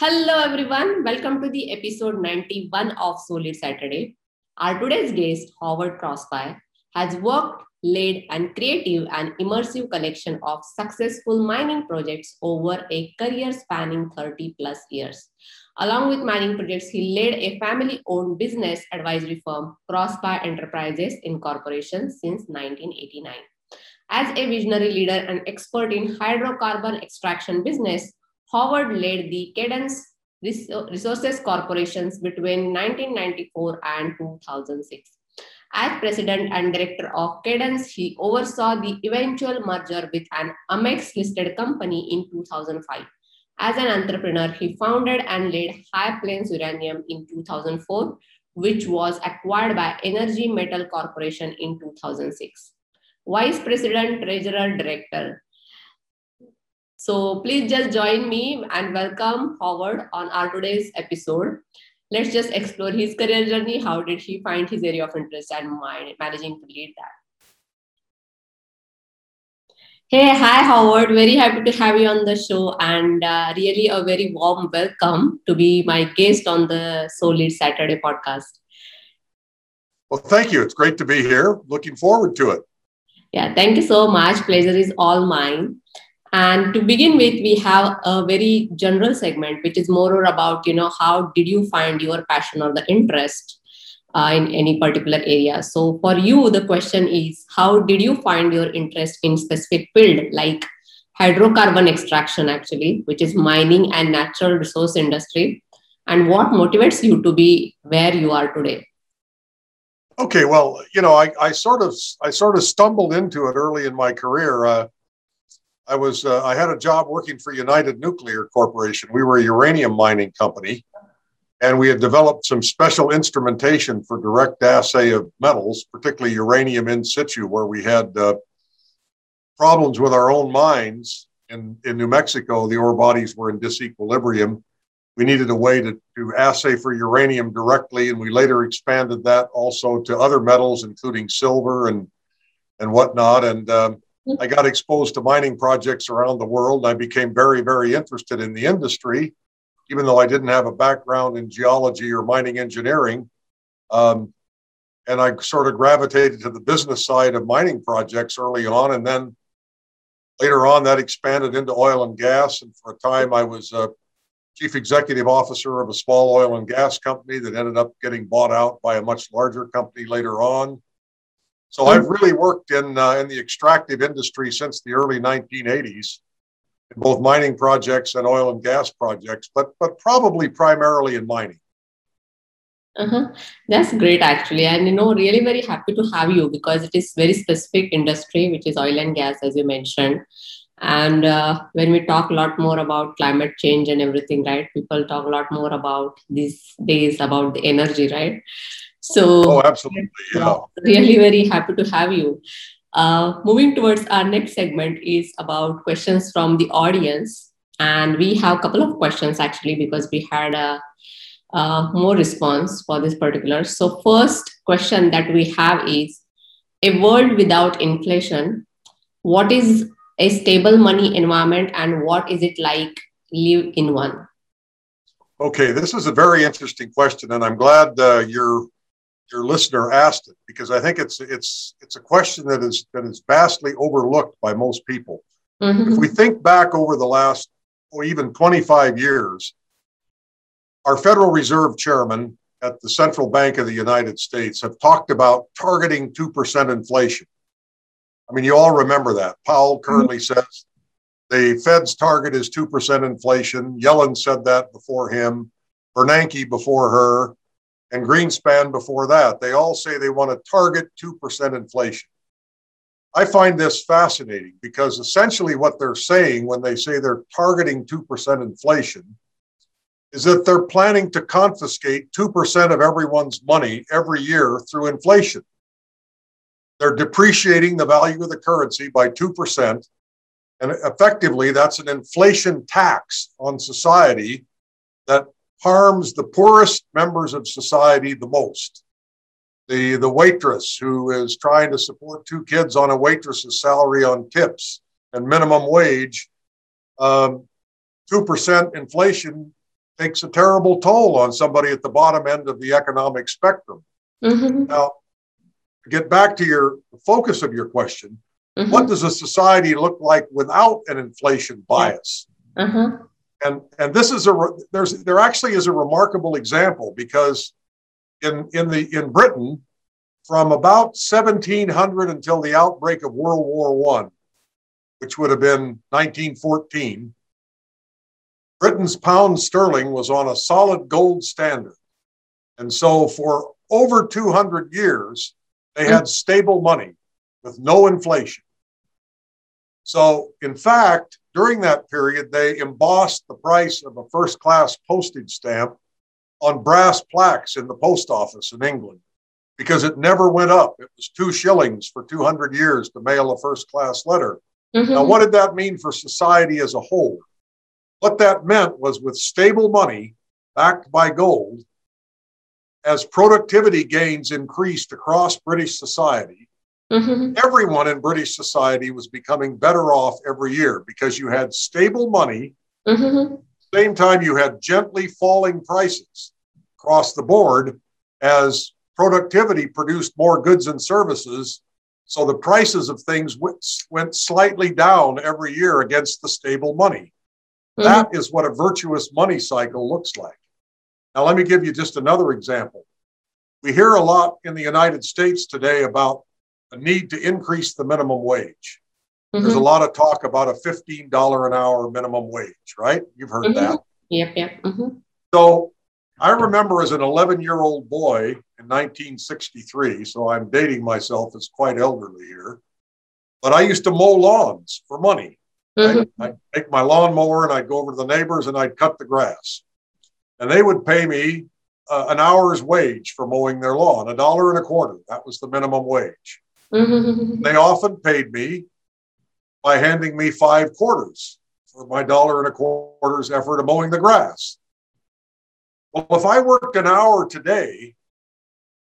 Hello, everyone. Welcome to the episode 91 of Solid Saturday. Our today's guest, Howard Crosby, has worked, led, and creative and immersive collection of successful mining projects over a career spanning 30 plus years. Along with mining projects, he led a family owned business advisory firm, Crosby Enterprises Incorporation, since 1989. As a visionary leader and expert in hydrocarbon extraction business, Howard led the Cadence Resources Corporations between 1994 and 2006. As president and director of Cadence, he oversaw the eventual merger with an Amex listed company in 2005. As an entrepreneur, he founded and led High Plains Uranium in 2004, which was acquired by Energy Metal Corporation in 2006. Vice President, Treasurer, Director, so please just join me and welcome Howard on our today's episode. Let's just explore his career journey. How did he find his area of interest and managing to lead that? Hey, hi, Howard. Very happy to have you on the show and uh, really a very warm welcome to be my guest on the Solid Saturday podcast. Well, thank you. It's great to be here. Looking forward to it. Yeah, thank you so much. Pleasure is all mine. And to begin with, we have a very general segment, which is more about, you know, how did you find your passion or the interest uh, in any particular area? So for you, the question is, how did you find your interest in specific field like hydrocarbon extraction, actually, which is mining and natural resource industry? And what motivates you to be where you are today? Okay, well, you know, I, I sort of I sort of stumbled into it early in my career. Uh, I was uh, I had a job working for United Nuclear Corporation. We were a uranium mining company, and we had developed some special instrumentation for direct assay of metals, particularly uranium in situ, where we had uh, problems with our own mines. In, in New Mexico, the ore bodies were in disequilibrium. We needed a way to, to assay for uranium directly, and we later expanded that also to other metals, including silver and and whatnot. And um, I got exposed to mining projects around the world. I became very, very interested in the industry, even though I didn't have a background in geology or mining engineering. Um, and I sort of gravitated to the business side of mining projects early on. And then later on, that expanded into oil and gas. And for a time, I was a chief executive officer of a small oil and gas company that ended up getting bought out by a much larger company later on. So I've really worked in uh, in the extractive industry since the early 1980s, in both mining projects and oil and gas projects, but but probably primarily in mining. Uh-huh. That's great, actually, and you know, really very happy to have you because it is very specific industry, which is oil and gas, as you mentioned. And uh, when we talk a lot more about climate change and everything, right? People talk a lot more about these days about the energy, right? So, oh, absolutely. Yeah. Really very happy to have you. Uh, moving towards our next segment is about questions from the audience. And we have a couple of questions actually because we had a, a more response for this particular. So, first question that we have is a world without inflation, what is a stable money environment and what is it like live in one? Okay, this is a very interesting question, and I'm glad uh, you're your listener asked it because I think it's it's it's a question that is that is vastly overlooked by most people. Mm-hmm. If we think back over the last or even 25 years, our Federal Reserve chairman at the Central Bank of the United States have talked about targeting 2% inflation. I mean, you all remember that. Powell mm-hmm. currently mm-hmm. says the Fed's target is 2% inflation. Yellen said that before him, Bernanke before her and Greenspan before that. They all say they want to target 2% inflation. I find this fascinating because essentially what they're saying when they say they're targeting 2% inflation is that they're planning to confiscate 2% of everyone's money every year through inflation. They're depreciating the value of the currency by 2%. And effectively, that's an inflation tax on society that harms the poorest members of society the most. The, the waitress who is trying to support two kids on a waitress's salary on tips and minimum wage, um, 2% inflation takes a terrible toll on somebody at the bottom end of the economic spectrum. Mm-hmm. Now, to get back to your focus of your question, mm-hmm. what does a society look like without an inflation bias? Mm-hmm. And and this is a there's there actually is a remarkable example because in in the in Britain from about 1700 until the outbreak of World War One, which would have been 1914, Britain's pound sterling was on a solid gold standard. And so for over 200 years, they had stable money with no inflation. So, in fact, during that period, they embossed the price of a first class postage stamp on brass plaques in the post office in England because it never went up. It was two shillings for 200 years to mail a first class letter. Mm-hmm. Now, what did that mean for society as a whole? What that meant was with stable money backed by gold, as productivity gains increased across British society, mm-hmm. everyone in British society was becoming better off every year because you had stable money. Mm-hmm. Same time, you had gently falling prices across the board as productivity produced more goods and services. So the prices of things went, went slightly down every year against the stable money. Mm-hmm. That is what a virtuous money cycle looks like. Now, let me give you just another example. We hear a lot in the United States today about need to increase the minimum wage. Mm-hmm. There's a lot of talk about a $15 an hour minimum wage, right? You've heard mm-hmm. that. Yep, yep. Mm-hmm. So I remember as an 11 year old boy in 1963, so I'm dating myself as quite elderly here, but I used to mow lawns for money. Mm-hmm. I'd, I'd take my lawnmower and I'd go over to the neighbors and I'd cut the grass. And they would pay me uh, an hour's wage for mowing their lawn, a dollar and a quarter. That was the minimum wage. Mm-hmm. They often paid me by handing me five quarters for my dollar and a quarter's effort of mowing the grass. Well, if I worked an hour today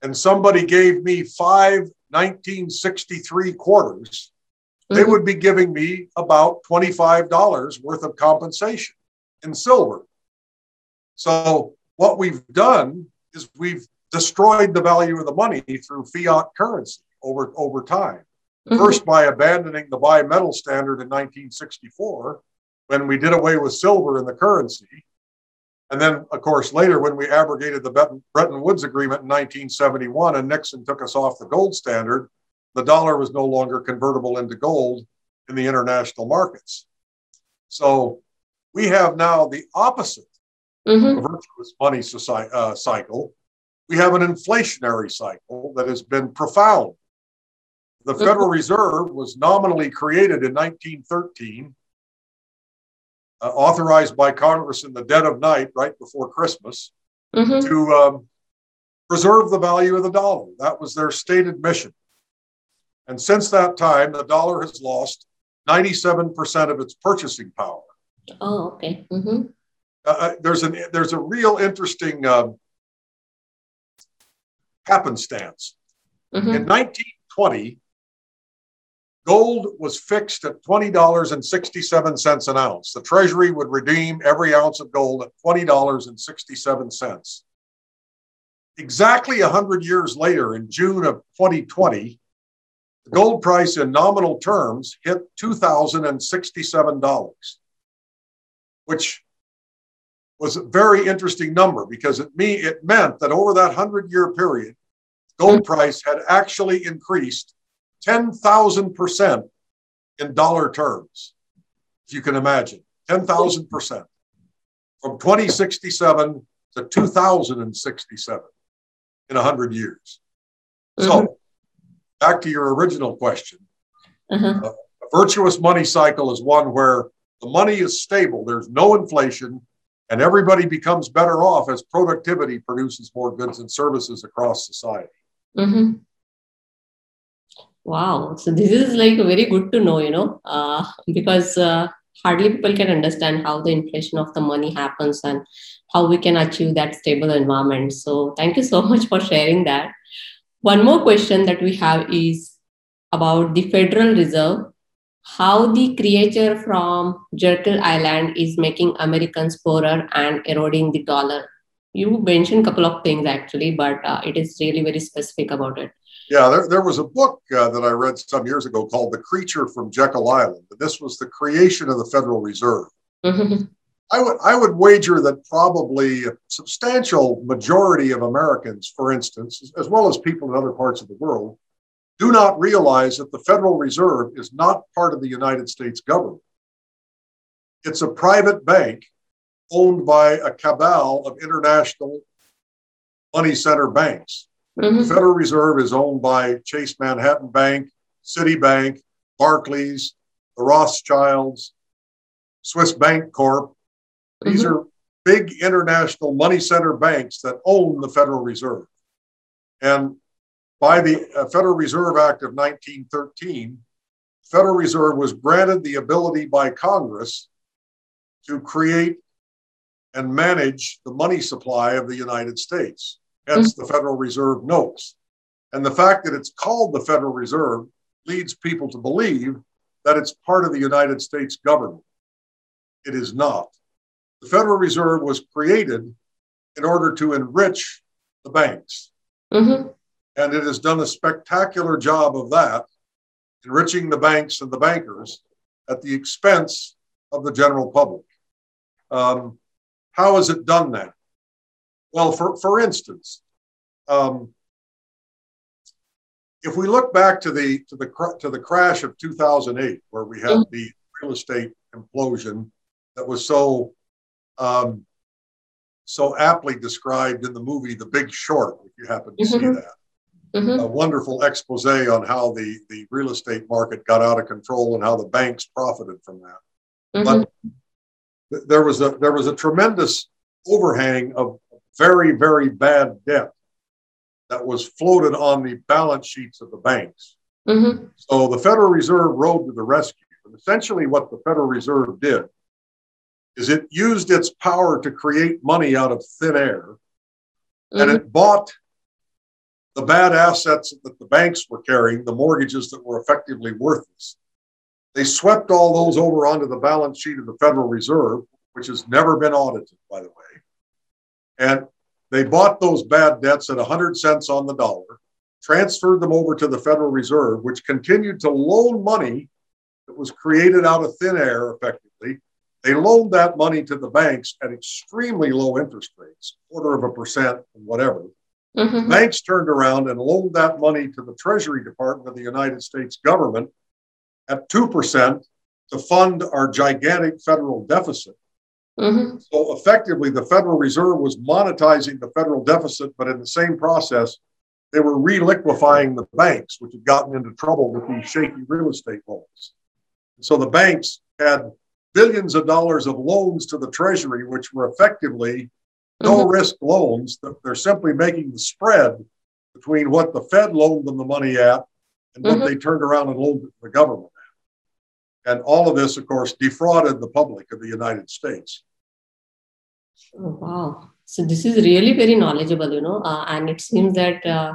and somebody gave me five 1963 quarters, they mm-hmm. would be giving me about $25 worth of compensation in silver. So, what we've done is we've destroyed the value of the money through fiat currency over, over time. Mm-hmm. First, by abandoning the bimetal standard in 1964, when we did away with silver in the currency. And then, of course, later when we abrogated the Bretton Woods Agreement in 1971 and Nixon took us off the gold standard, the dollar was no longer convertible into gold in the international markets. So we have now the opposite mm-hmm. virtuous money society, uh, cycle. We have an inflationary cycle that has been profound. The. Federal Reserve was nominally created in 1913, uh, authorized by Congress in the dead of night, right before Christmas, mm-hmm. to um, preserve the value of the dollar. That was their stated mission. And since that time, the dollar has lost 97% of its purchasing power. Oh, okay. Mm-hmm. Uh, uh there's, an, there's a real interesting uh, happenstance. Mm-hmm. In 1920, gold was fixed at $20.67 an ounce. The Treasury would redeem every ounce of gold at $20.67. Exactly 100 years later, in June of 2020, the gold price in nominal terms hit $2,067, which was a very interesting number because it, me, it meant that over that 100 year period, gold price had actually increased 10,000% in dollar terms, if you can imagine. 10,000% from 2067 to 2067 in 100 years. Mm-hmm. So back to your original question. Mm-hmm. a virtuous money cycle is one where the money is stable, there's no inflation, and everybody becomes better off as productivity produces more goods and services across society. Mm-hmm. Wow. So this is like very good to know, you know, uh, because uh, hardly people can understand how the inflation of the money happens and how we can achieve that stable environment. So thank you so much for sharing that. One more question that we have is about the Federal Reserve. how the creature from Jekyll Island is making Americans poorer and eroding the dollar. You mentioned a couple of things actually, but uh, it is really very specific about it. Yeah, there, there was a book uh, that I read some years ago called The Creature from Jekyll Island. And This was the creation of the Federal Reserve. Mm-hmm. I would I would wager that probably a substantial majority of Americans, for instance, as well as people in other parts of the world, do not realize that the Federal Reserve is not part of the United States government. It's a private bank owned by a cabal of international money center banks. Mm-hmm. The Federal Reserve is owned by Chase Manhattan Bank, Citibank, Barclays, the Rothschilds, Swiss Bank Corp. These mm-hmm. are big international money center banks that own the Federal Reserve. And by the uh, Federal Reserve Act of 1913, Federal Reserve was granted the ability by Congress to create and manage the money supply of the United States, hence mm-hmm. the Federal Reserve notes. And the fact that it's called the Federal Reserve leads people to believe that it's part of the United States government. It is not. The Federal Reserve was created in order to enrich the banks. Mm-hmm. And it has done a spectacular job of that, enriching the banks and the bankers at the expense of the general public. Um, how has it done that? Well, for, for instance, um, if we look back to the to the to the crash of 2008, where we had mm-hmm. the real estate implosion that was so um, so aptly described in the movie The Big Short, if you happen to mm-hmm. see that mm-hmm. a wonderful expose on how the, the real estate market got out of control and how the banks profited from that. Mm-hmm. But th- there was a there was a tremendous overhang of very very bad debt that was floated on the balance sheets of the banks. Mm-hmm. So the Federal Reserve rode to the rescue. And essentially, what the Federal Reserve did is it used its power to create money out of thin air, and mm-hmm. it bought the bad assets that the banks were carrying, the mortgages that were effectively worthless. They swept all those over onto the balance sheet of the Federal Reserve, which has never been audited, by the way. And they bought those bad debts at 100 cents on the dollar, transferred them over to the Federal Reserve, which continued to loan money that was created out of thin air effectively. They loaned that money to the banks at extremely low interest rates, quarter of a percent and whatever. Mm-hmm. Banks turned around and loaned that money to the Treasury Department of the United States government at 2% to fund our gigantic federal deficit. Mm-hmm. So effectively, the Federal Reserve was monetizing the federal deficit, but in the same process, they were reliquefying the banks, which had gotten into trouble with these shaky real estate loans. So the banks had billions of dollars of loans to the Treasury, which were effectively no mm-hmm. risk loans. They're simply making the spread between what the Fed loaned them the money at and what mm-hmm. they turned around and loaned the government. And all of this, of course, defrauded the public of the United States. Oh, wow. So this is really very knowledgeable, you know, uh, and it seems that uh,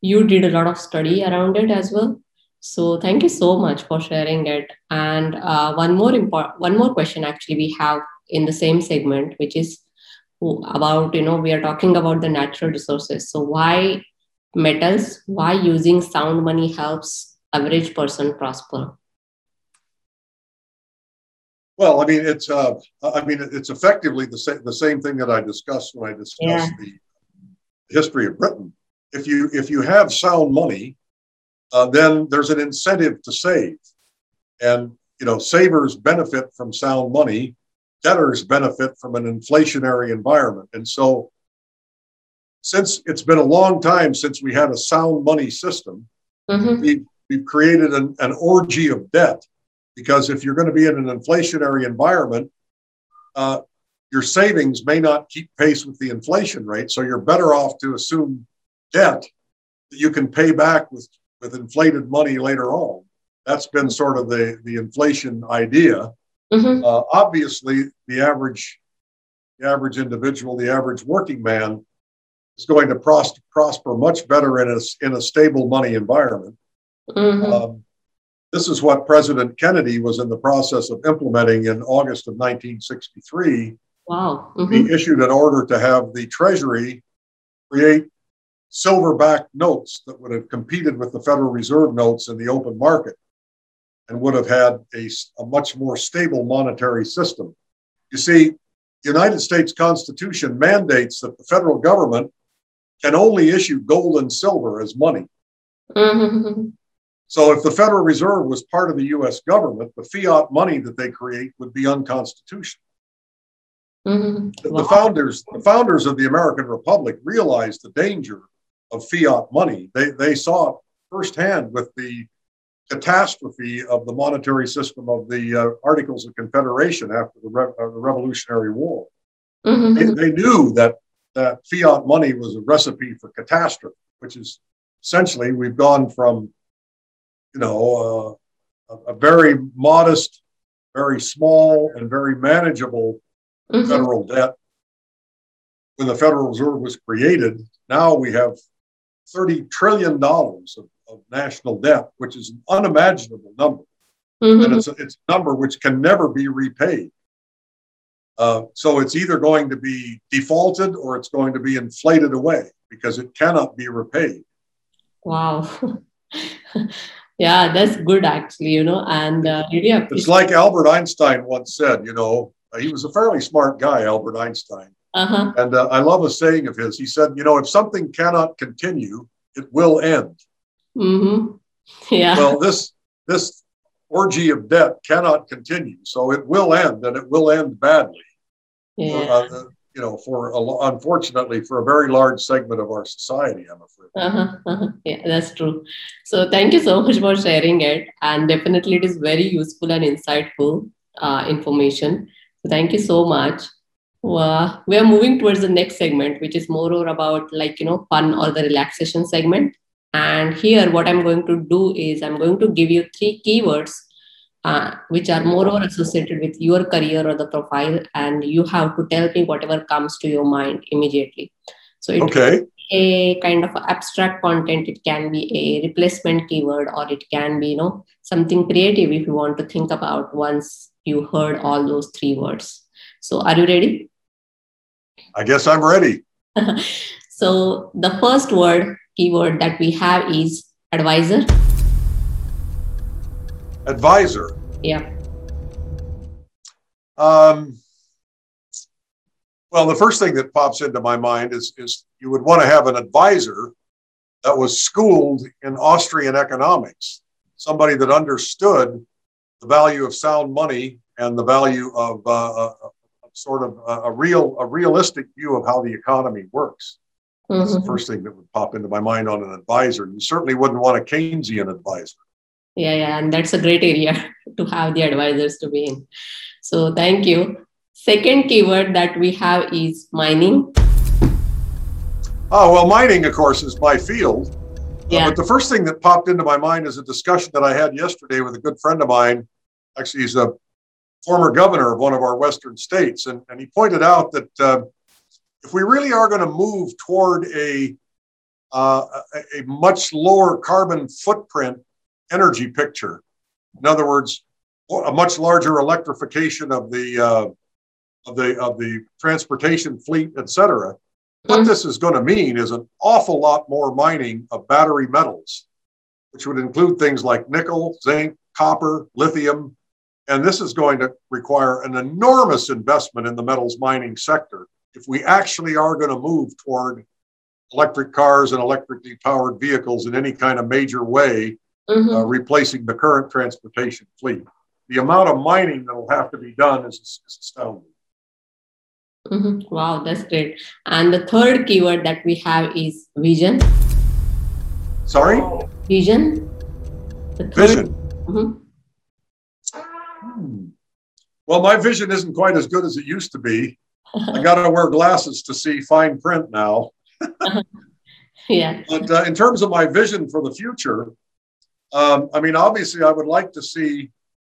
you did a lot of study around it as well. So thank you so much for sharing it. And uh, one more important, one more question actually we have in the same segment, which is about you know we are talking about the natural resources so why metals why using sound money helps average person prosper well i mean it's uh i mean it's effectively the same the same thing that i discussed when i discussed yeah. the history of britain if you if you have sound money uh, then there's an incentive to save and you know savers benefit from sound money debtors benefit from an inflationary environment. And so, since it's been a long time since we had a sound money system, mm-hmm. we've, we've created an, an orgy of debt. Because if you're going to be in an inflationary environment, uh, your savings may not keep pace with the inflation rate. So you're better off to assume debt that you can pay back with, with inflated money later on. That's been sort of the, the inflation idea. Mm-hmm. Uh, obviously, the average, the average individual, the average working man, is going to pros- prosper much better in a in a stable money environment. Mm-hmm. Um, this is what President Kennedy was in the process of implementing in August of 1963. Wow. Mm-hmm. He issued an order to have the Treasury create silver-backed notes that would have competed with the Federal Reserve notes in the open market and would have had a, a much more stable monetary system. You see, the United States Constitution mandates that the federal government can only issue gold and silver as money. Mm-hmm. So if the Federal Reserve was part of the US government, the fiat money that they create would be unconstitutional. Mm-hmm. Wow. The founders, the founders of the American Republic realized the danger of fiat money. They, they saw it firsthand with the catastrophe of the monetary system of the uh, Articles of Confederation after the, Re- uh, the Revolutionary War. Mm-hmm. They, they, knew that, that fiat money was a recipe for catastrophe, which is essentially we've gone from you know, uh, a, a, very modest, very small, and very manageable mm-hmm. federal debt. When the Federal Reserve was created, now we have $30 trillion of, of national debt, which is an unimaginable number. Mm-hmm. And it's a, it's a number which can never be repaid. Uh, so it's either going to be defaulted or it's going to be inflated away because it cannot be repaid. Wow. yeah that's good actually you know and uh, really it's like albert einstein once said you know he was a fairly smart guy albert einstein uh-huh. and uh, i love a saying of his he said you know if something cannot continue it will end mm-hmm. yeah well this this orgy of debt cannot continue so it will end and it will end badly yeah. Uh, you know, for a, unfortunately for a very large segment of our society, I'm afraid. Uh-huh, uh-huh. Yeah, that's true. So thank you so much for sharing it, and definitely it is very useful and insightful uh, information. So thank you so much. Uh, we are moving towards the next segment, which is more or about like you know fun or the relaxation segment. And here, what I'm going to do is I'm going to give you three keywords uh, which are more or associated with your career or the profile and you have to tell me whatever comes to your mind immediately. So it okay. a kind of abstract content. It can be a replacement keyword or it can be you know something creative if you want to think about once you heard all those three words. So are you ready? I guess i'm ready. So the first word keyword that we have is advisor advisor. Yeah. Um, well, the first thing that pops into my mind is, is you would want to have an advisor that was schooled in Austrian economics, somebody that understood the value of sound money and the value of uh, a, a, sort of a, a, real, a realistic view of how the economy works. Mm-hmm. That's the mm-hmm. first thing that would pop into my mind on an advisor. You certainly wouldn't want a Keynesian advisor yeah yeah and that's a great area to have the advisors to be in. So thank you. Second keyword that we have is mining. Oh well mining of course is my field. Yeah. Uh, but the first thing that popped into my mind is a discussion that i had yesterday with a good friend of mine. Actually he's a former governor of one of our western states and, and he pointed out that uh, if we really are going to move toward a uh, a, a much lower carbon footprint energy picture. In other words, a much larger electrification of the uh, of the of the transportation fleet, et cetera. What mm-hmm. this is going to mean is an awful lot more mining of battery metals, which would include things like nickel, zinc, copper, lithium, and this is going to require an enormous investment in the metals mining sector if we actually are going to move toward electric cars and electrically powered vehicles in any kind of major way mm-hmm. uh, replacing the current transportation fleet. The amount of mining that will have to be done is, is astounding. Mm-hmm. Wow, that's great. And the third keyword that we have is vision. Sorry? Vision. Vision. Mm-hmm. Hmm. Well, my vision isn't quite as good as it used to be. I got to wear glasses to see fine print now. yeah. But uh, in terms of my vision for the future, um, I mean, obviously, I would like to see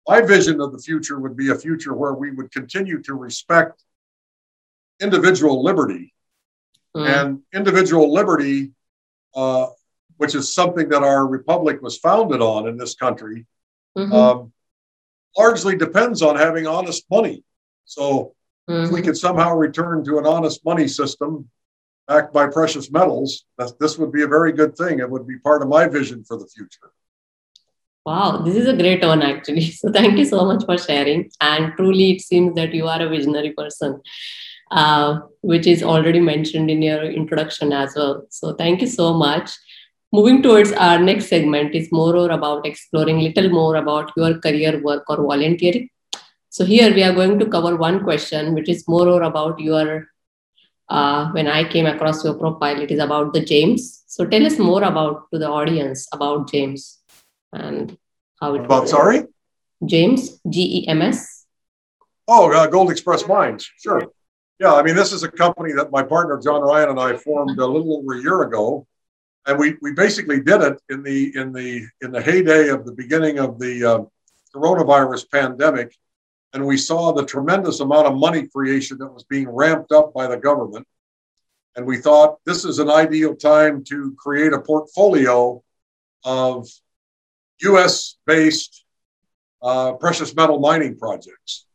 my vision of the future would be a future where we would continue to respect individual liberty mm. and individual liberty, uh, which is something that our republic was founded on in this country, mm-hmm. um, largely depends on having honest money. So mm-hmm. if we mm-hmm. could somehow return to an honest money system backed by precious metals, this would be a very good thing. It would be part of my vision for the future. Wow, this is a great one actually. So thank you so much for sharing. And truly, it seems that you are a visionary person, uh, which is already mentioned in your introduction as well. So thank you so much. Moving towards our next segment is more or about exploring little more about your career work or volunteering. So here we are going to cover one question, which is more or about your. Uh, when I came across your profile, it is about the James. So tell us more about to the audience about James and how it. About sorry. James G E M S. Oh, uh, Gold Express Mines. Sure. Yeah, I mean, this is a company that my partner John Ryan and I formed a little over a year ago and we, we basically did it in the in the in the heyday of the beginning of the uh, coronavirus pandemic and we saw the tremendous amount of money creation that was being ramped up by the government and we thought this is an ideal time to create a portfolio of us based uh, precious metal mining projects.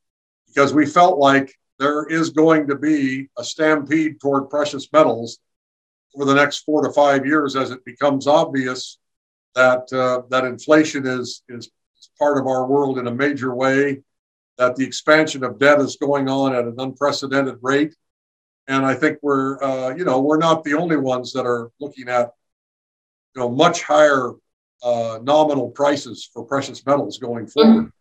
Because we felt like there is going to be a stampede toward precious metals over the next four to five years as it becomes obvious that uh, that inflation is is part of our world in a major way, that the expansion of debt is going on at an unprecedented rate, and I think we're uh, you know we're not the only ones that are looking at you know much higher uh, nominal prices for precious metals going forward.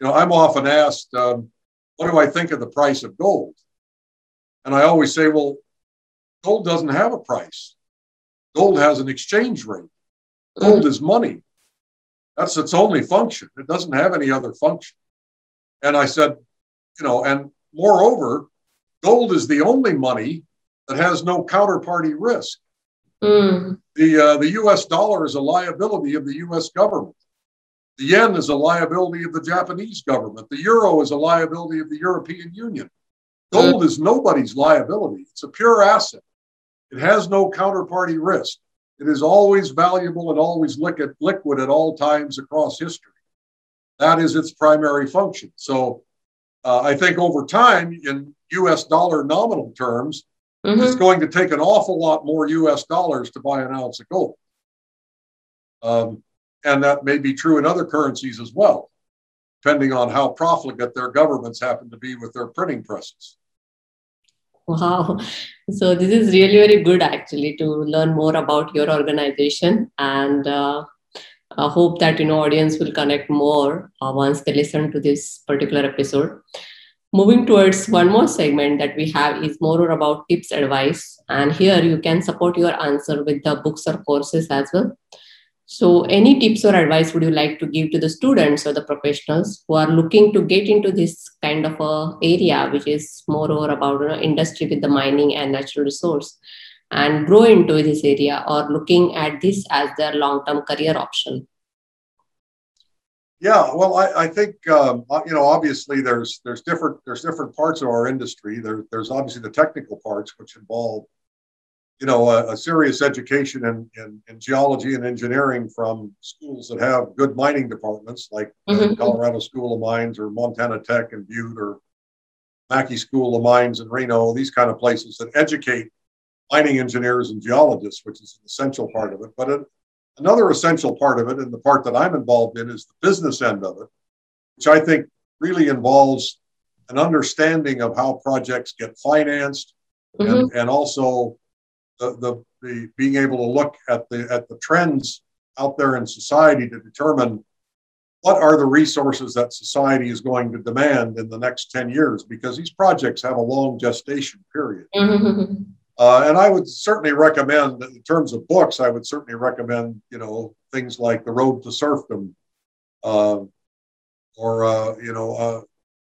You know, I'm often asked, um, what do I think of the price of gold? And I always say, well, Gold doesn't have a price. Gold has an exchange rate. Gold is money. That's its only function. It doesn't have any other function. And I said, you know, and moreover, gold is the only money that has no counterparty risk. Mm. The, uh, the US dollar is a liability of the US government. The yen is a liability of the Japanese government. The euro is a liability of the European Union. Gold mm. is nobody's liability, it's a pure asset. It has no counterparty risk. It is always valuable and always liquid, liquid at all times across history. That is its primary function. So uh, I think over time, in US dollar nominal terms, mm-hmm. it's going to take an awful lot more US dollars to buy an ounce of gold. Um, and that may be true in other currencies as well, depending on how profligate their governments happen to be with their printing presses. Wow. So this is really very good actually to learn more about your organization and uh, I hope that you know audience will connect more uh, once they listen to this particular episode. Moving towards one more segment that we have is more about tips advice and here you can support your answer with the books or courses as well. So, any tips or advice would you like to give to the students or the professionals who are looking to get into this kind of a area, which is more or about you know, industry with the mining and natural resource, and grow into this area, or looking at this as their long-term career option? Yeah, well, I, I think um, you know obviously there's there's different there's different parts of our industry. There, there's obviously the technical parts which involve you know, a, a serious education in, in, in, geology and engineering from schools that have good mining departments, like mm-hmm. Colorado School of Mines or Montana Tech in Butte or Mackay School of Mines in Reno, these kind of places that educate mining engineers and geologists, which is an essential part of it. But it, another essential part of it, and the part that I'm involved in, is the business end of it, which I think really involves an understanding of how projects get financed mm-hmm. and, and also the, the, the being able to look at the at the trends out there in society to determine what are the resources that society is going to demand in the next 10 years because these projects have a long gestation period mm-hmm. uh, and i would certainly recommend in terms of books i would certainly recommend you know things like the road to serfdom uh, or uh, you know uh,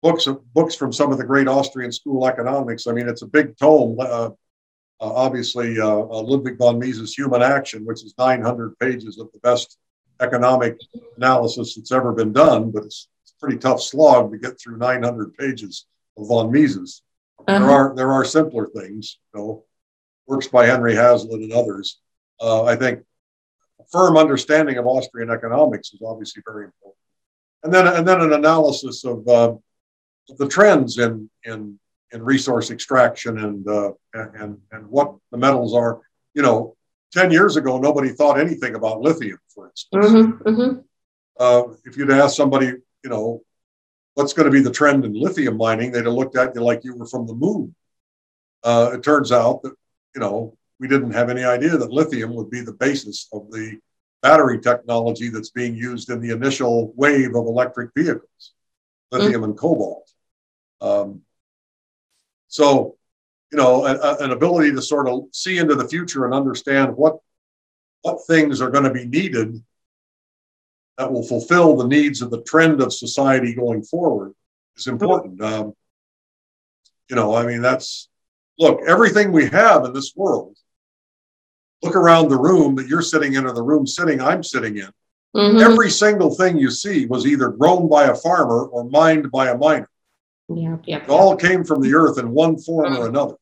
books books from some of the great austrian school economics i mean it's a big tome uh, uh, obviously, Ludwig von Mises' Human Action, which is 900 pages of the best economic analysis that's ever been done, but it's, it's a pretty tough slog to get through 900 pages of von Mises. Uh-huh. There are there are simpler things, you know, works by Henry Hazlitt and others. Uh, I think a firm understanding of Austrian economics is obviously very important. and then and then an analysis of, uh, the trends in in in resource extraction and uh, and and what the metals are. You know, ten years ago, nobody thought anything about lithium, for instance. Mm-hmm, mm-hmm. Uh, if you'd asked somebody, you know, what's going to be the trend in lithium mining, they'd have looked at you like you were from the moon. Uh, it turns out that you know we didn't have any idea that lithium would be the basis of the battery technology that's being used in the initial wave of electric vehicles, lithium mm. and cobalt. Um, so, you know, a, an ability to sort of see into the future and understand what what things are going to be needed that will fulfill the needs of the trend of society going forward is important. Um, you know, I mean, that's look, everything we have in this world look around the room that you're sitting in or the room sitting I'm sitting in. Mm-hmm. Every single thing you see was either grown by a farmer or mined by a miner. Yeah, yeah. It all came from the earth in one form mm-hmm. or another.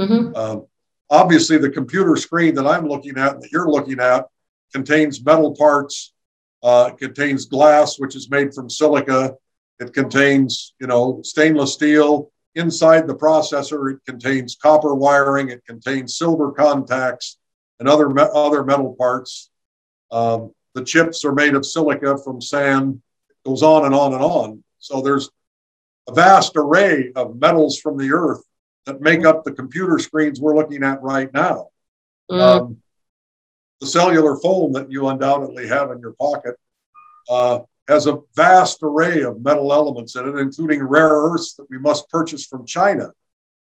Mm-hmm. Um, obviously, the computer screen that I'm looking at, and that you're looking at, contains metal parts. Uh, it contains glass, which is made from silica. It contains, you know, stainless steel. Inside the processor, it contains copper wiring. It contains silver contacts and other me- other metal parts. Um, the chips are made of silica from sand. It goes on and on and on. So there's a vast array of metals from the earth that make up the computer screens we're looking at right now. Mm. Um, the cellular phone that you undoubtedly have in your pocket uh, has a vast array of metal elements in it, including rare earths that we must purchase from China.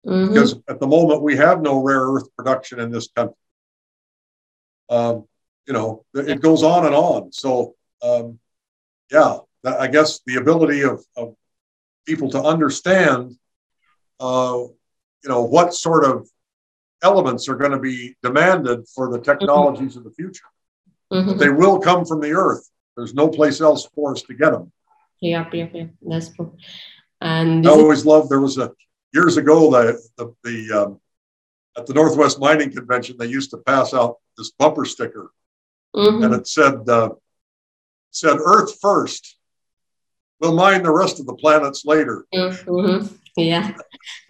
Mm-hmm. Because at the moment, we have no rare earth production in this country. Um, you know, it goes on and on. So, um, yeah, I guess the ability of, of people to understand, uh, you know, what sort of elements are going to be demanded for the technologies mm-hmm. of the future. Mm-hmm. They will come from the earth. There's no place else for us to get them. Yeah, yeah, yeah. That's true. And I always loved. There was a years ago the the, the um, at the Northwest Mining Convention, they used to pass out this bumper sticker, mm-hmm. and it said uh, said Earth first. We'll mine the rest of the planets later. Mm-hmm. Yeah,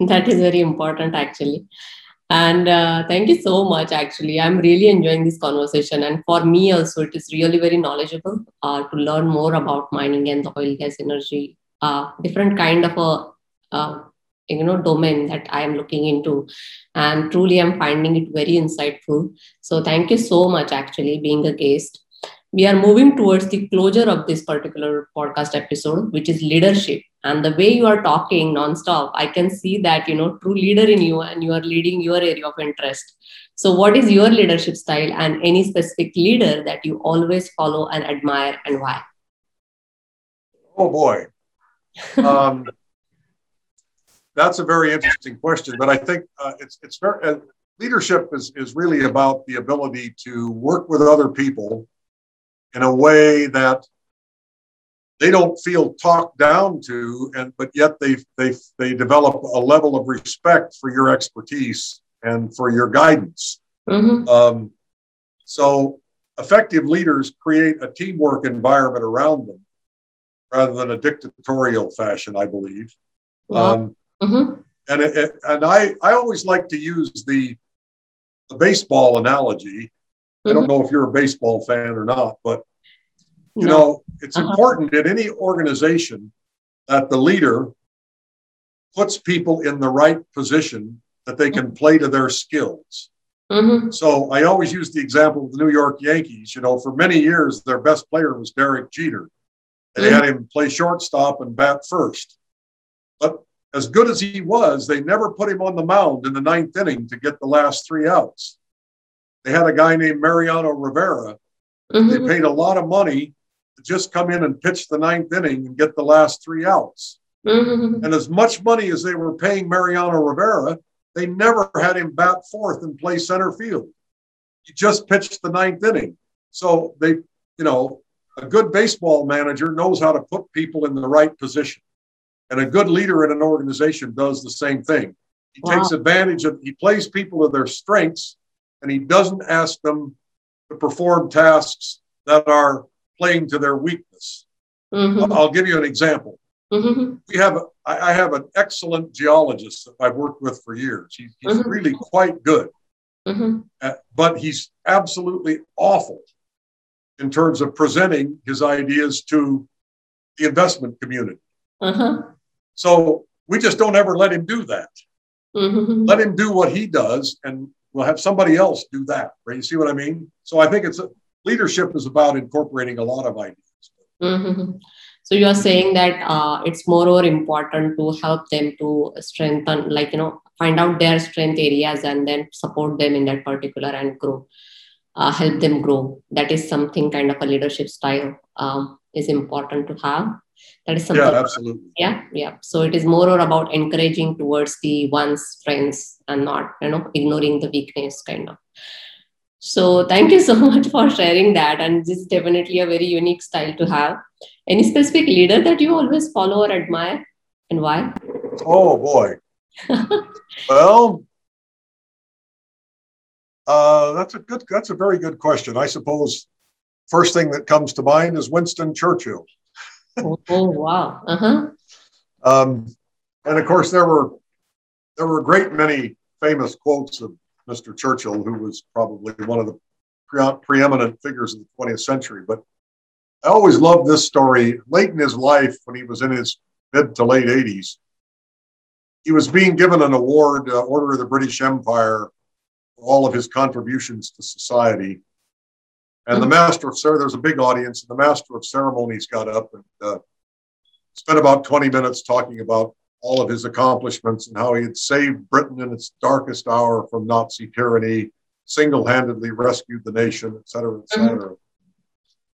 that is very important actually. And uh, thank you so much. Actually, I'm really enjoying this conversation, and for me also, it is really very knowledgeable uh, to learn more about mining and the oil gas energy, uh, different kind of a uh, you know domain that i am looking into. And truly i'm finding it very insightful. So thank you so much actually being a guest we are moving towards the closure of this particular podcast episode which is leadership. And the way you are talking nonstop i can see that you know true leader in you and you are leading your area of interest. So what is your leadership style and any specific leader that you always follow and admire and why? Oh boy. Um, that's a very interesting question. But I think uh, it's it's very uh, leadership is is really about the ability to work with other people in a way that they don't feel talked down to, and but yet they they they develop a level of respect for your expertise and for your guidance. Mm-hmm. Um, so effective leaders create a teamwork environment around them rather than a dictatorial fashion, I believe. Um, Mm-hmm. And it, it, and I I always like to use the the baseball analogy. I don't mm-hmm. know if you're a baseball fan or not, but you no. know it's uh-huh. important in any organization that the leader puts people in the right position that they can play to their skills. Mm-hmm. So I always use the example of the New York Yankees. You know, for many years, their best player was Derek Jeter. They mm-hmm. had him play shortstop and bat first. But as good as he was, they never put him on the mound in the ninth inning to get the last three outs. They had a guy named Mariano Rivera. Mm-hmm. They paid a lot of money to just come in and pitch the ninth inning and get the last three outs. Mm-hmm. And as much money as they were paying Mariano Rivera, they never had him bat fourth and play center field. He just pitched the ninth inning. So they, you know, a good baseball manager knows how to put people in the right position. And a good leader in an organization does the same thing. He wow. takes advantage of, he plays people to their strengths, and he doesn't ask them to perform tasks that are playing to their weakness. Mm-hmm. I'll give you an example. Mm-hmm. We have, I have an excellent geologist that I've worked with for years. He, he's mm-hmm. really quite good, mm-hmm. uh, but he's absolutely awful in terms of presenting his ideas to the investment community. Uh-huh. So we just don't ever let him do that. Mm-hmm. Let him do what he does, and we'll have somebody else do that. Right? You see what I mean? So I think it's leadership is about incorporating a lot of ideas. Mm-hmm. So you are saying that uh, it's more or important to help them to strengthen, like you know, find out their strength areas and then support them in that particular and grow, uh, help them grow. That is something kind of a leadership style um, is important to have. That is something. Yeah, absolutely. Yeah, yeah. So it is more or about encouraging towards the one's strengths and not you know ignoring the weakness kind of. So thank you so much for sharing that. And this is definitely a very unique style to have. Any specific leader that you always follow or admire and why? Oh boy. well, uh, that's a good. That's a very good question. I suppose first thing that comes to mind is Winston Churchill. Oh, wow. Uh-huh. Um, and of course, there were there were a great many famous quotes of Mr. Churchill, who was probably one of the pre- preeminent figures of the 20th century. But I always loved this story. Late in his life, when he was in his mid to late 80s, he was being given an award, uh, Order of the British Empire, for all of his contributions to society. And the master of ceremonies, there's a big audience, and the master of ceremonies got up and uh, spent about 20 minutes talking about all of his accomplishments and how he had saved Britain in its darkest hour from Nazi tyranny, single handedly rescued the nation, et cetera, et cetera. Mm-hmm.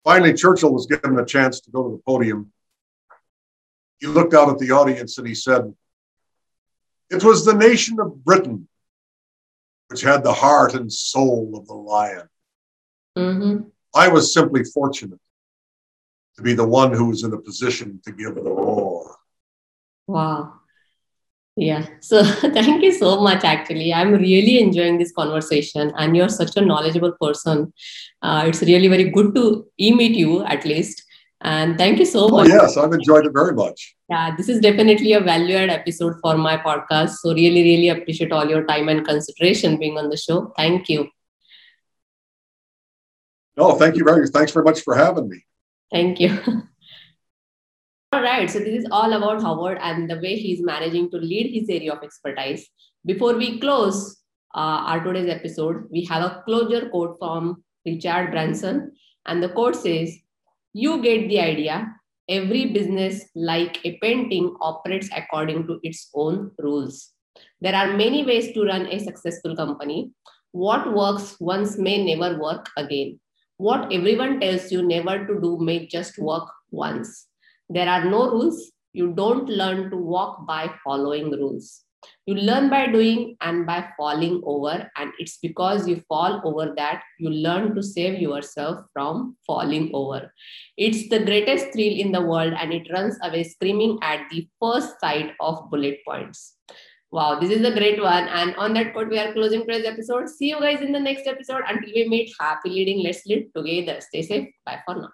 Finally, Churchill was given a chance to go to the podium. He looked out at the audience and he said, It was the nation of Britain which had the heart and soul of the lion. Mm-hmm. I was simply fortunate to be the one who was in a position to give the roar. Wow. Yeah. So thank you so much. Actually, I'm really enjoying this conversation, and you're such a knowledgeable person. Uh, it's really very good to e-meet you at least. And thank you so oh, much. Yes, I've enjoyed it very much. Yeah, this is definitely a value-add episode for my podcast. So really, really appreciate all your time and consideration being on the show. Thank you. No, thank you very. Much. Thanks very much for having me. Thank you. All right, so this is all about Howard and the way he's managing to lead his area of expertise. Before we close uh, our today's episode, we have a closure quote from Richard Branson, and the quote says, "You get the idea. Every business, like a painting, operates according to its own rules. There are many ways to run a successful company. What works once may never work again. What everyone tells you never to do may just work once. There are no rules. You don't learn to walk by following rules. You learn by doing and by falling over. And it's because you fall over that you learn to save yourself from falling over. It's the greatest thrill in the world and it runs away screaming at the first sight of bullet points. Wow, this is a great one. And on that quote, we are closing today's episode. See you guys in the next episode. Until we meet, happy leading. Let's lead together. Stay safe. Bye for now.